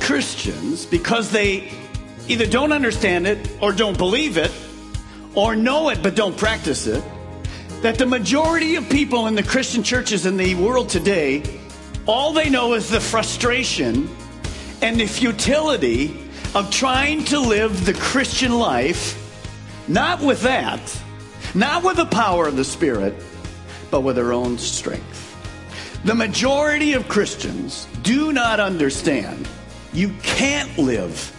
Christians, because they either don't understand it or don't believe it, or know it but don't practice it, that the majority of people in the Christian churches in the world today, all they know is the frustration and the futility of trying to live the Christian life, not with that, not with the power of the Spirit, but with their own strength. The majority of Christians do not understand you can't live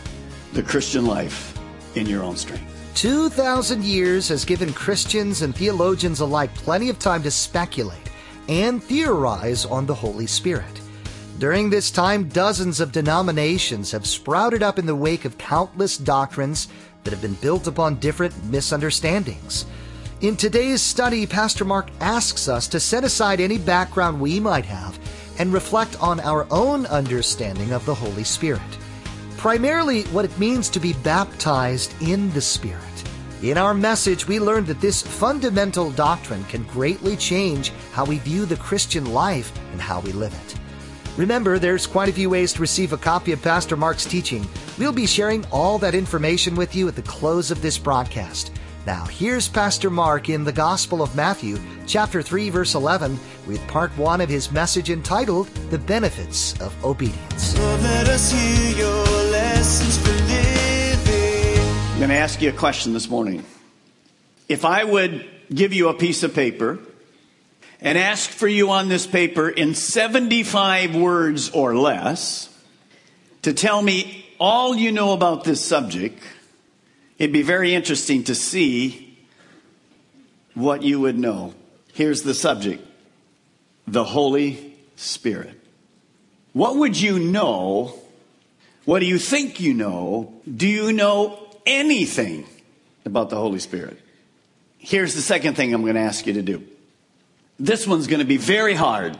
the Christian life in your own strength. 2,000 years has given Christians and theologians alike plenty of time to speculate and theorize on the Holy Spirit. During this time, dozens of denominations have sprouted up in the wake of countless doctrines that have been built upon different misunderstandings. In today's study, Pastor Mark asks us to set aside any background we might have and reflect on our own understanding of the Holy Spirit. Primarily, what it means to be baptized in the Spirit. In our message, we learned that this fundamental doctrine can greatly change how we view the Christian life and how we live it. Remember, there's quite a few ways to receive a copy of Pastor Mark's teaching. We'll be sharing all that information with you at the close of this broadcast. Now, here's Pastor Mark in the Gospel of Matthew, chapter 3, verse 11, with part 1 of his message entitled The Benefits of Obedience. Lord, let us hear your lessons for living. I'm going to ask you a question this morning. If I would give you a piece of paper and ask for you on this paper in 75 words or less to tell me all you know about this subject, it'd be very interesting to see what you would know. Here's the subject the Holy Spirit. What would you know? What do you think you know? Do you know anything about the Holy Spirit? Here's the second thing I'm going to ask you to do. This one's going to be very hard.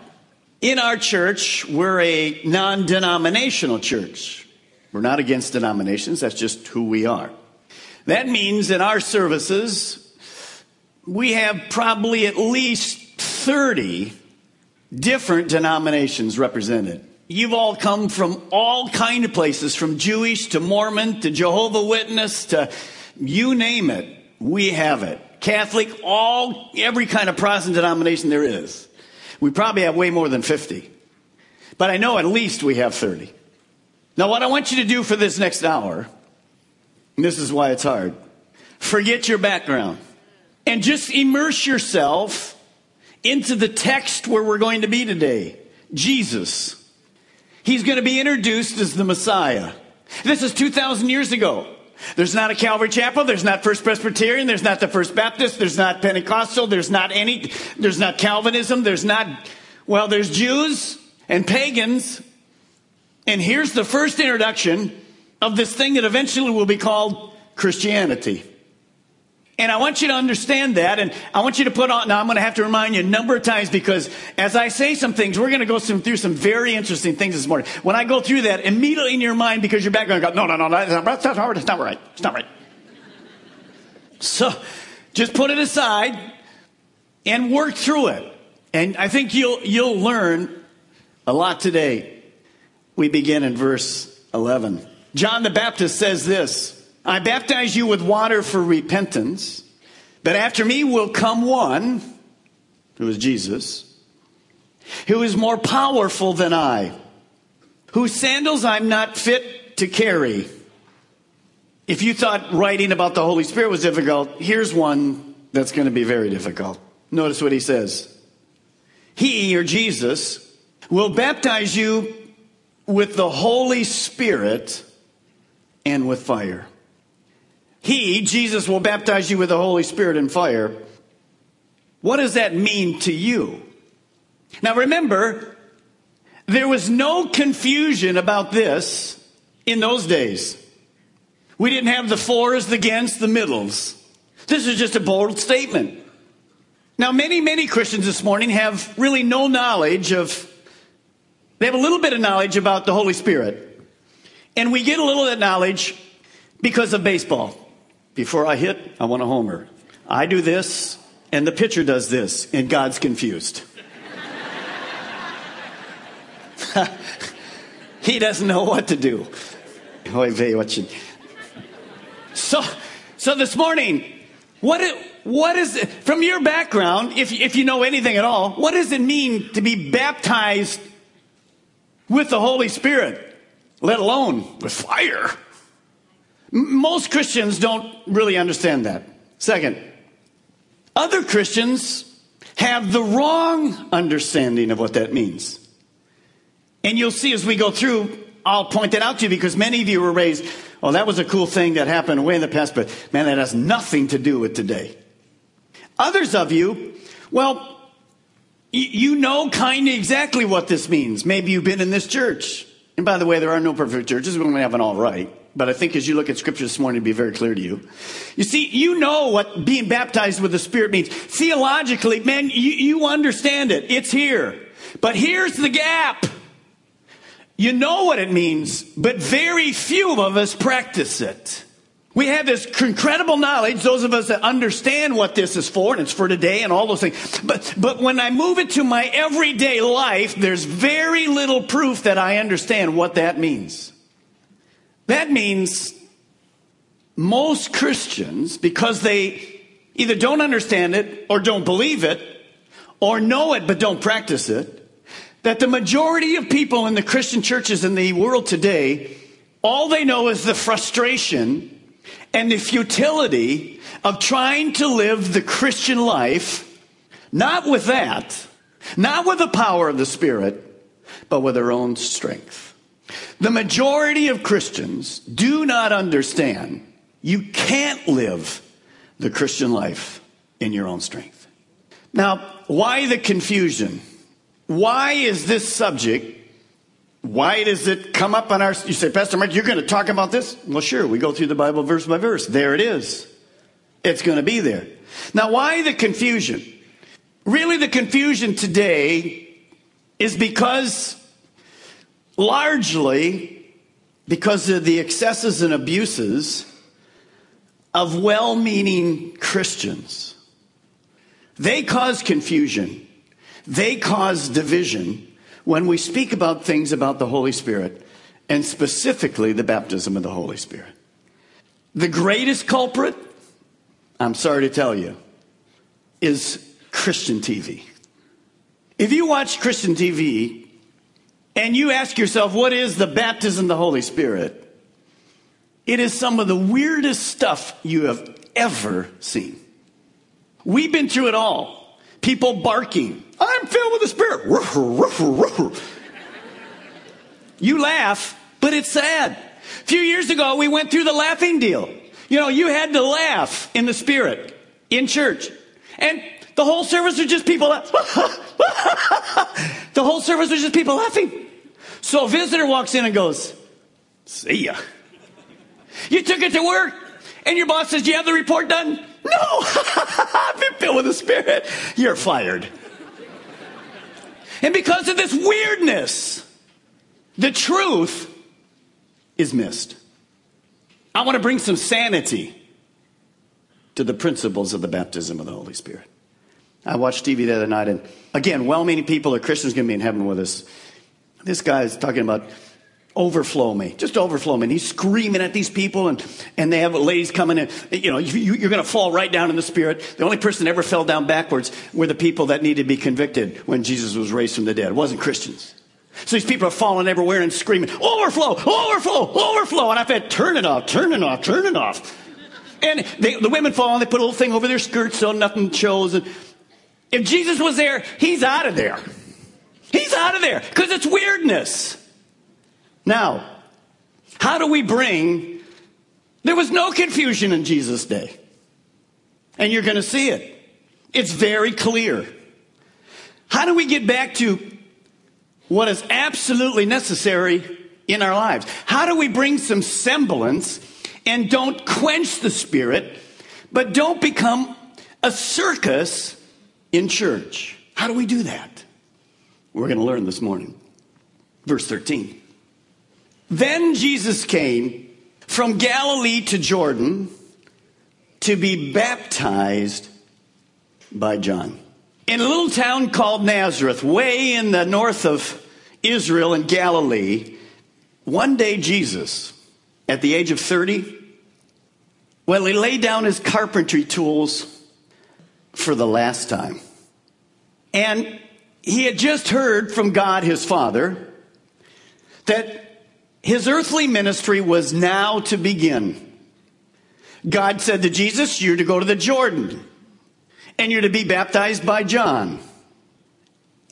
In our church, we're a non denominational church. We're not against denominations, that's just who we are. That means in our services, we have probably at least 30 different denominations represented. You've all come from all kind of places, from Jewish to Mormon to Jehovah Witness to you name it, we have it. Catholic, all every kind of Protestant denomination there is. We probably have way more than 50. But I know at least we have 30. Now what I want you to do for this next hour, this is why it's hard, forget your background and just immerse yourself into the text where we're going to be today. Jesus. He's going to be introduced as the Messiah. This is 2,000 years ago. There's not a Calvary Chapel. There's not First Presbyterian. There's not the First Baptist. There's not Pentecostal. There's not any, there's not Calvinism. There's not, well, there's Jews and pagans. And here's the first introduction of this thing that eventually will be called Christianity. And I want you to understand that, and I want you to put on, now I'm going to have to remind you a number of times because as I say some things, we're going to go some, through some very interesting things this morning. When I go through that, immediately in your mind, because your background goes, no, no, no, that's not, that's not right, it's not right, it's not right. So, just put it aside and work through it. And I think you'll, you'll learn a lot today. We begin in verse 11. John the Baptist says this, I baptize you with water for repentance, but after me will come one, who is Jesus, who is more powerful than I, whose sandals I'm not fit to carry. If you thought writing about the Holy Spirit was difficult, here's one that's going to be very difficult. Notice what he says. He, or Jesus, will baptize you with the Holy Spirit and with fire. He, Jesus, will baptize you with the Holy Spirit and fire. What does that mean to you? Now remember, there was no confusion about this in those days. We didn't have the fors, the against, the middles. This is just a bold statement. Now, many, many Christians this morning have really no knowledge of, they have a little bit of knowledge about the Holy Spirit. And we get a little of that knowledge because of baseball. Before I hit, I want a homer. I do this, and the pitcher does this, and God's confused. he doesn't know what to do. So, so this morning, what, what is from your background, if, if you know anything at all, what does it mean to be baptized with the Holy Spirit, let alone with fire? Most Christians don't really understand that. Second, other Christians have the wrong understanding of what that means. And you'll see as we go through, I'll point that out to you because many of you were raised, oh, that was a cool thing that happened way in the past, but man, that has nothing to do with today. Others of you, well, you know kind of exactly what this means. Maybe you've been in this church. And by the way, there are no perfect churches. We only have an all right. But I think as you look at scripture this morning, it'll be very clear to you. You see, you know what being baptized with the Spirit means. Theologically, man, you, you understand it. It's here. But here's the gap. You know what it means, but very few of us practice it. We have this incredible knowledge, those of us that understand what this is for, and it's for today and all those things. But, but when I move it to my everyday life, there's very little proof that I understand what that means. That means most Christians, because they either don't understand it or don't believe it, or know it but don't practice it, that the majority of people in the Christian churches in the world today, all they know is the frustration and the futility of trying to live the Christian life, not with that, not with the power of the Spirit, but with their own strength. The majority of Christians do not understand you can't live the Christian life in your own strength. Now, why the confusion? Why is this subject? Why does it come up on our? You say, Pastor mark you're going to talk about this? Well, sure. We go through the Bible verse by verse. There it is. It's going to be there. Now, why the confusion? Really, the confusion today is because largely because of the excesses and abuses of well meaning Christians. They cause confusion, they cause division when we speak about things about the Holy Spirit, and specifically the baptism of the Holy Spirit. The greatest culprit, I'm sorry to tell you, is Christian TV. If you watch Christian TV, and you ask yourself, what is the baptism of the Holy Spirit? It is some of the weirdest stuff you have ever seen. We've been through it all. People barking, I'm filled with the Spirit. You laugh, but it's sad. A few years ago, we went through the laughing deal. You know, you had to laugh in the Spirit in church. And the whole service was just people. the whole service was just people laughing. So a visitor walks in and goes, See ya. You took it to work, and your boss says, Do you have the report done? No, filled with the Spirit. You're fired. And because of this weirdness, the truth is missed. I want to bring some sanity to the principles of the baptism of the Holy Spirit. I watched TV the other night, and again, well meaning people or Christians going to be in heaven with us. This guy is talking about overflow me, just overflow me. And he's screaming at these people, and, and they have ladies coming in. You know, you, you're going to fall right down in the spirit. The only person that ever fell down backwards were the people that needed to be convicted when Jesus was raised from the dead. It wasn't Christians. So these people are falling everywhere and screaming, overflow, overflow, overflow. And I said, turn it off, turn it off, turn it off. And they, the women fall and they put a little thing over their skirts so nothing shows. And if Jesus was there, he's out of there. He's out of there because it's weirdness. Now, how do we bring, there was no confusion in Jesus' day. And you're going to see it. It's very clear. How do we get back to what is absolutely necessary in our lives? How do we bring some semblance and don't quench the spirit, but don't become a circus in church? How do we do that? We're going to learn this morning. Verse 13. Then Jesus came from Galilee to Jordan to be baptized by John. In a little town called Nazareth, way in the north of Israel and Galilee, one day Jesus, at the age of 30, well, he laid down his carpentry tools for the last time. And he had just heard from God his Father that his earthly ministry was now to begin. God said to Jesus, You're to go to the Jordan and you're to be baptized by John.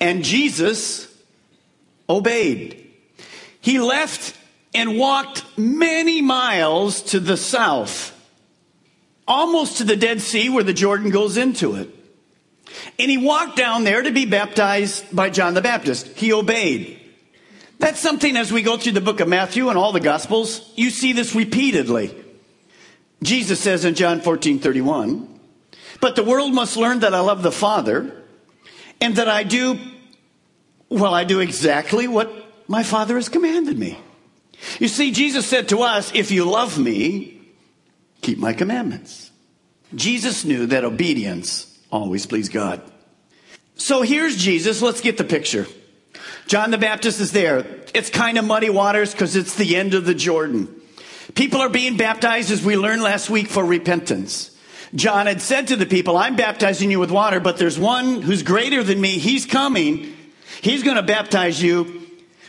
And Jesus obeyed. He left and walked many miles to the south, almost to the Dead Sea where the Jordan goes into it. And he walked down there to be baptized by John the Baptist. He obeyed. That's something as we go through the book of Matthew and all the Gospels, you see this repeatedly. Jesus says in John 14 31, but the world must learn that I love the Father and that I do, well, I do exactly what my Father has commanded me. You see, Jesus said to us, if you love me, keep my commandments. Jesus knew that obedience always pleased God. So here's Jesus. Let's get the picture. John the Baptist is there. It's kind of muddy waters because it's the end of the Jordan. People are being baptized, as we learned last week, for repentance. John had said to the people, I'm baptizing you with water, but there's one who's greater than me. He's coming. He's going to baptize you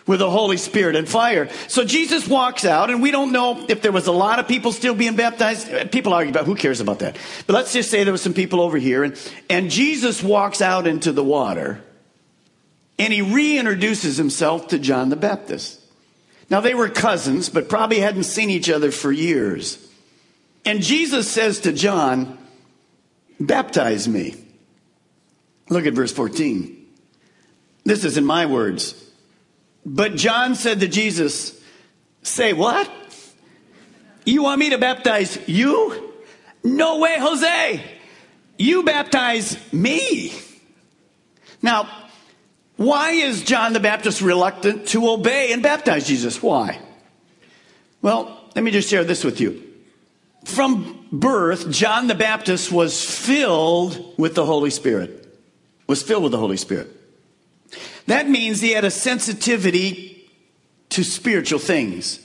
with the Holy Spirit and fire. So Jesus walks out, and we don't know if there was a lot of people still being baptized. People argue about who cares about that. But let's just say there was some people over here, and, and Jesus walks out into the water, and he reintroduces himself to John the Baptist. Now, they were cousins, but probably hadn't seen each other for years. And Jesus says to John, Baptize me. Look at verse 14. This is in my words. But John said to Jesus, Say what? You want me to baptize you? No way, Jose. You baptize me. Now, why is John the Baptist reluctant to obey and baptize Jesus? Why? Well, let me just share this with you. From birth, John the Baptist was filled with the Holy Spirit. Was filled with the Holy Spirit. That means he had a sensitivity to spiritual things.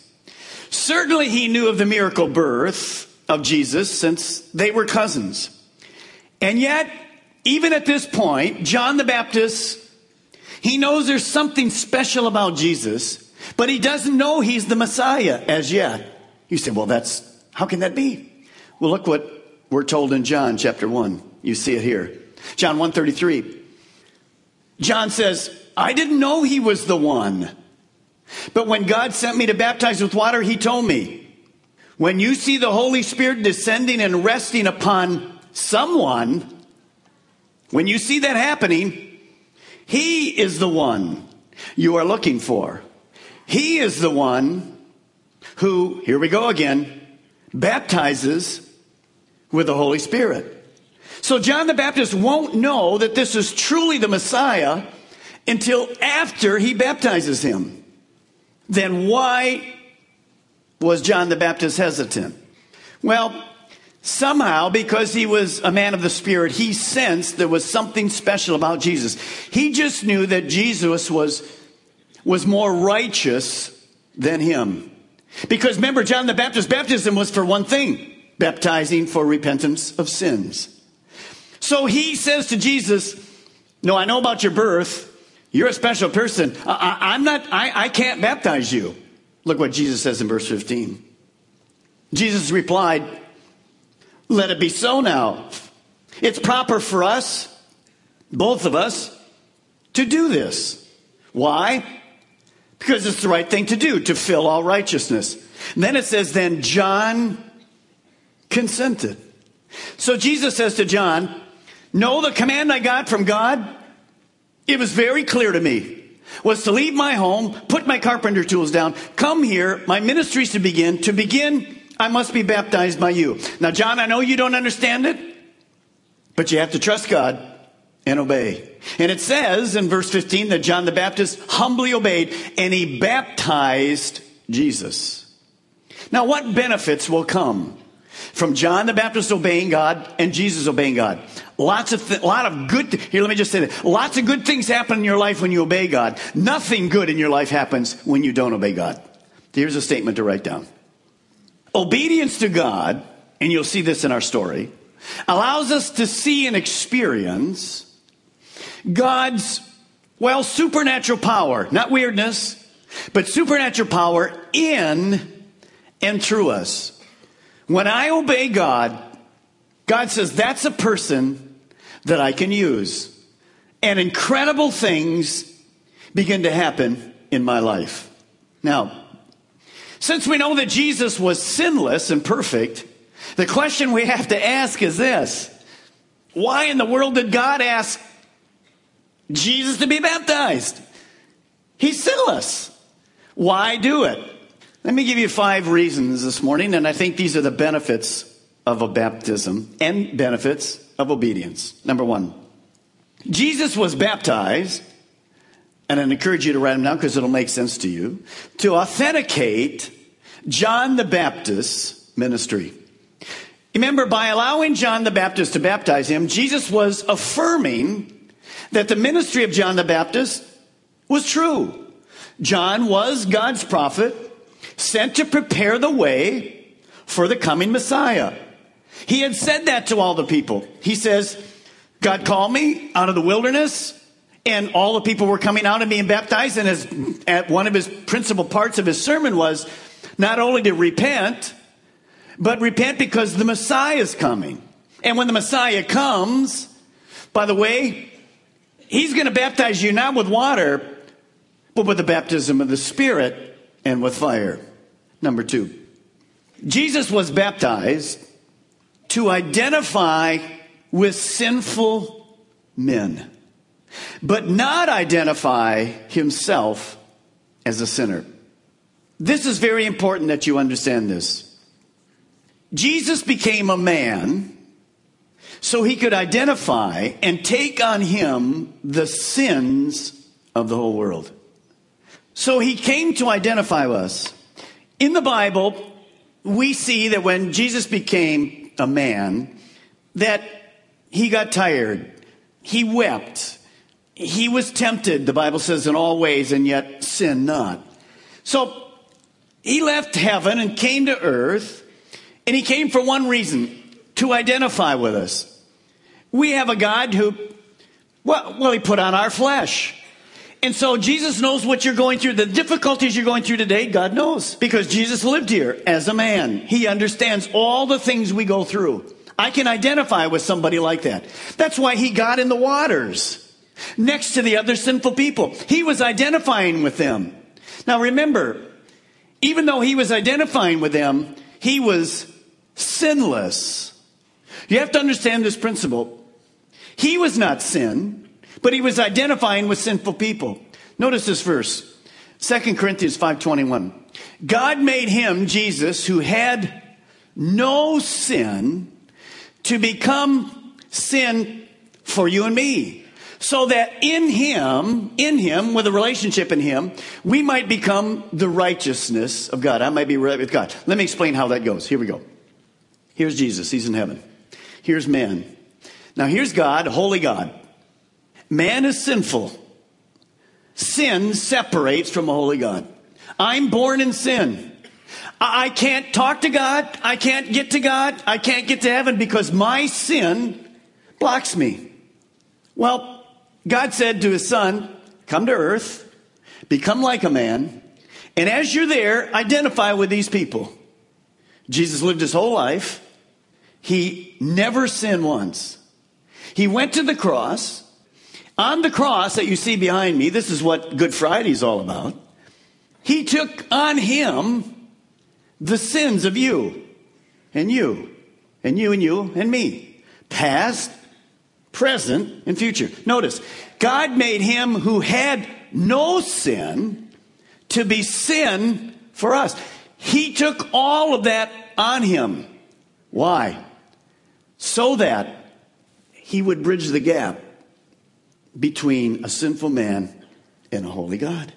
Certainly, he knew of the miracle birth of Jesus since they were cousins. And yet, even at this point, John the Baptist, he knows there's something special about Jesus, but he doesn't know he's the Messiah as yet. You say, well, that's how can that be? Well, look what we're told in John chapter 1. You see it here. John 133. John says, I didn't know he was the one. But when God sent me to baptize with water, he told me, when you see the Holy Spirit descending and resting upon someone, when you see that happening, he is the one you are looking for. He is the one who, here we go again, baptizes with the Holy Spirit. So John the Baptist won't know that this is truly the Messiah until after he baptizes him. Then why was John the Baptist hesitant? Well, somehow, because he was a man of the Spirit, he sensed there was something special about Jesus. He just knew that Jesus was, was more righteous than him. Because remember, John the Baptist's baptism was for one thing baptizing for repentance of sins. So he says to Jesus, No, I know about your birth. You're a special person. I, am not, I, I can't baptize you. Look what Jesus says in verse 15. Jesus replied, Let it be so now. It's proper for us, both of us, to do this. Why? because it's the right thing to do to fill all righteousness. And then it says, then John consented. So Jesus says to John, Know the command I got from God, it was very clear to me. Was to leave my home, put my carpenter tools down, come here, my ministries to begin. To begin, I must be baptized by you. Now, John, I know you don't understand it, but you have to trust God and obey. And it says in verse 15 that John the Baptist humbly obeyed and he baptized Jesus. Now, what benefits will come from John the Baptist obeying God and Jesus obeying God? Lots of, th- lot of good, th- here, let me just say that. Lots of good things happen in your life when you obey God. Nothing good in your life happens when you don't obey God. Here's a statement to write down. Obedience to God, and you'll see this in our story, allows us to see and experience God's, well, supernatural power, not weirdness, but supernatural power in and through us. When I obey God, God says that's a person that I can use. And incredible things begin to happen in my life. Now, since we know that Jesus was sinless and perfect, the question we have to ask is this Why in the world did God ask Jesus to be baptized? He's sinless. Why do it? Let me give you five reasons this morning, and I think these are the benefits of a baptism and benefits of obedience. Number one, Jesus was baptized, and I encourage you to write them down because it'll make sense to you, to authenticate John the Baptist's ministry. Remember, by allowing John the Baptist to baptize him, Jesus was affirming that the ministry of John the Baptist was true. John was God's prophet sent to prepare the way for the coming Messiah. He had said that to all the people. He says, God called me out of the wilderness, and all the people were coming out and being baptized. And as at one of his principal parts of his sermon was not only to repent, but repent because the Messiah is coming. And when the Messiah comes, by the way, he's going to baptize you not with water, but with the baptism of the Spirit and with fire. Number two, Jesus was baptized to identify with sinful men, but not identify himself as a sinner. This is very important that you understand this. Jesus became a man so he could identify and take on him the sins of the whole world. So he came to identify us. In the Bible, we see that when Jesus became a man, that he got tired. He wept. He was tempted, the Bible says, in all ways, and yet sin not. So he left heaven and came to earth, and he came for one reason to identify with us. We have a God who, well, well, he put on our flesh. And so Jesus knows what you're going through. The difficulties you're going through today, God knows. Because Jesus lived here as a man. He understands all the things we go through. I can identify with somebody like that. That's why he got in the waters next to the other sinful people. He was identifying with them. Now remember, even though he was identifying with them, he was sinless. You have to understand this principle. He was not sin, but he was identifying with sinful people. Notice this verse. 2 Corinthians 5:21. God made him Jesus who had no sin to become sin for you and me. So that in him, in him, with a relationship in him, we might become the righteousness of God. I might be right with God. Let me explain how that goes. Here we go. Here's Jesus. He's in heaven. Here's man. Now here's God, holy God. Man is sinful. Sin separates from a holy God. I'm born in sin. I can't talk to God. I can't get to God. I can't get to heaven because my sin blocks me. Well, God said to his son, Come to earth, become like a man, and as you're there, identify with these people. Jesus lived his whole life. He never sinned once. He went to the cross. On the cross that you see behind me, this is what Good Friday is all about. He took on him the sins of you and you and you and you and me, past, present, and future. Notice, God made him who had no sin to be sin for us. He took all of that on him. Why? So that he would bridge the gap between a sinful man and a holy God.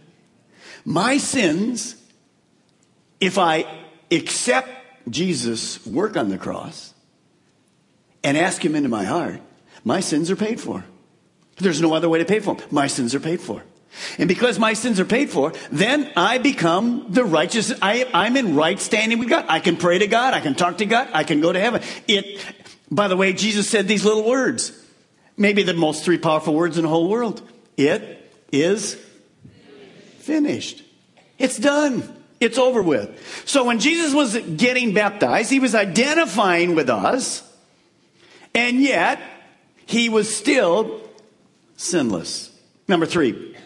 My sins, if I accept Jesus' work on the cross and ask him into my heart, my sins are paid for. There's no other way to pay for them. My sins are paid for. And because my sins are paid for, then I become the righteous. I, I'm in right standing with God. I can pray to God. I can talk to God. I can go to heaven. It, by the way, Jesus said these little words. Maybe the most three powerful words in the whole world. It is finished. It's done. It's over with. So when Jesus was getting baptized, he was identifying with us, and yet he was still sinless. Number three,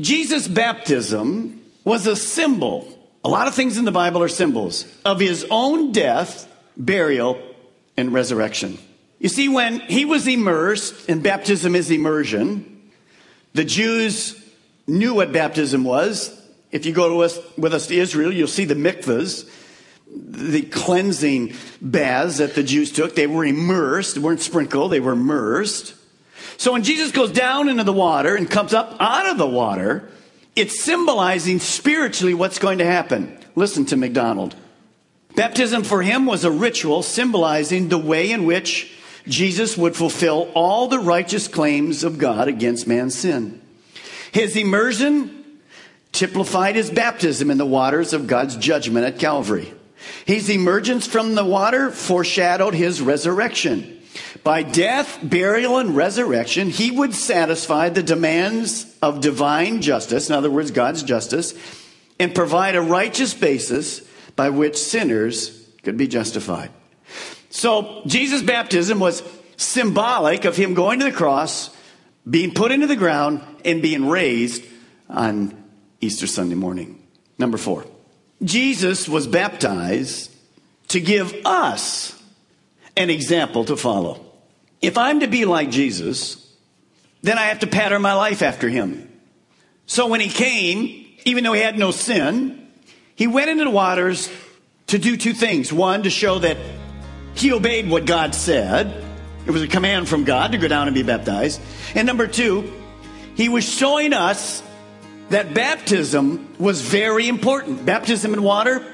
Jesus' baptism was a symbol. A lot of things in the Bible are symbols of his own death, burial, and resurrection. You see, when he was immersed, and baptism is immersion, the Jews knew what baptism was. If you go us, with us to Israel, you'll see the mikvahs, the cleansing baths that the Jews took. They were immersed, they weren't sprinkled, they were immersed. So when Jesus goes down into the water and comes up out of the water, it's symbolizing spiritually what's going to happen. Listen to MacDonald. Baptism for him was a ritual symbolizing the way in which Jesus would fulfill all the righteous claims of God against man's sin. His immersion typified his baptism in the waters of God's judgment at Calvary. His emergence from the water foreshadowed his resurrection. By death, burial, and resurrection, he would satisfy the demands of divine justice, in other words, God's justice, and provide a righteous basis by which sinners could be justified. So, Jesus' baptism was symbolic of him going to the cross, being put into the ground, and being raised on Easter Sunday morning. Number four, Jesus was baptized to give us an example to follow. If I'm to be like Jesus, then I have to pattern my life after him. So when he came, even though he had no sin, he went into the waters to do two things. One, to show that he obeyed what God said. It was a command from God to go down and be baptized. And number two, he was showing us that baptism was very important. Baptism in water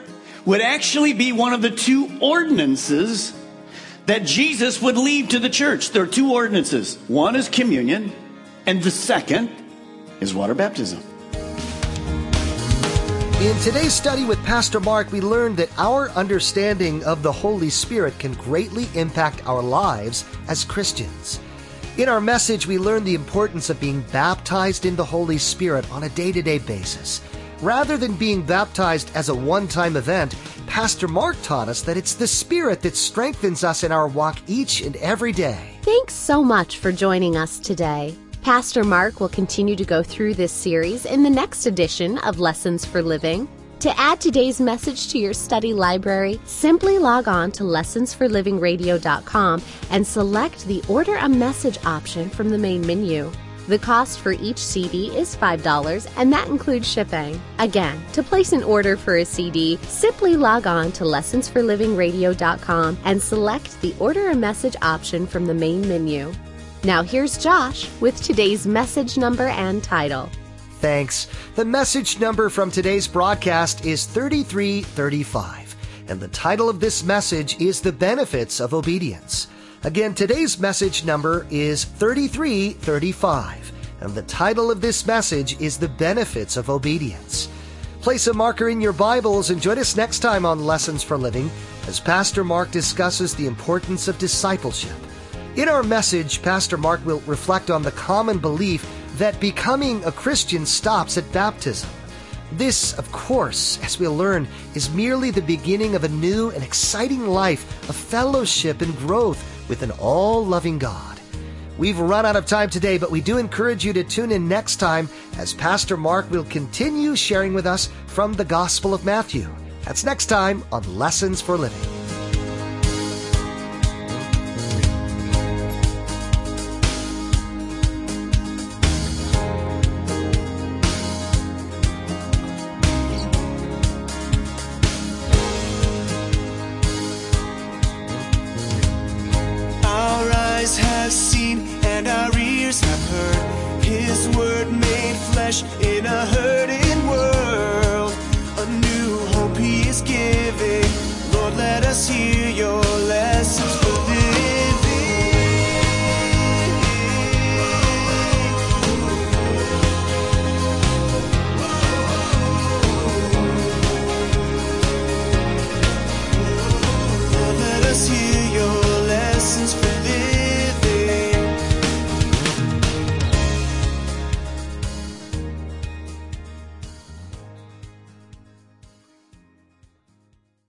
would actually be one of the two ordinances that Jesus would leave to the church. There are two ordinances one is communion, and the second is water baptism. In today's study with Pastor Mark, we learned that our understanding of the Holy Spirit can greatly impact our lives as Christians. In our message, we learned the importance of being baptized in the Holy Spirit on a day to day basis. Rather than being baptized as a one time event, Pastor Mark taught us that it's the Spirit that strengthens us in our walk each and every day. Thanks so much for joining us today. Pastor Mark will continue to go through this series in the next edition of Lessons for Living. To add today's message to your study library, simply log on to lessonsforlivingradio.com and select the Order a Message option from the main menu. The cost for each CD is $5, and that includes shipping. Again, to place an order for a CD, simply log on to lessonsforlivingradio.com and select the Order a Message option from the main menu. Now here's Josh with today's message number and title. Thanks. The message number from today's broadcast is 3335, and the title of this message is The Benefits of Obedience. Again, today's message number is 3335, and the title of this message is The Benefits of Obedience. Place a marker in your Bibles and join us next time on Lessons for Living as Pastor Mark discusses the importance of discipleship. In our message, Pastor Mark will reflect on the common belief that becoming a Christian stops at baptism. This, of course, as we'll learn, is merely the beginning of a new and exciting life of fellowship and growth with an all loving God. We've run out of time today, but we do encourage you to tune in next time as Pastor Mark will continue sharing with us from the Gospel of Matthew. That's next time on Lessons for Living. In a herd.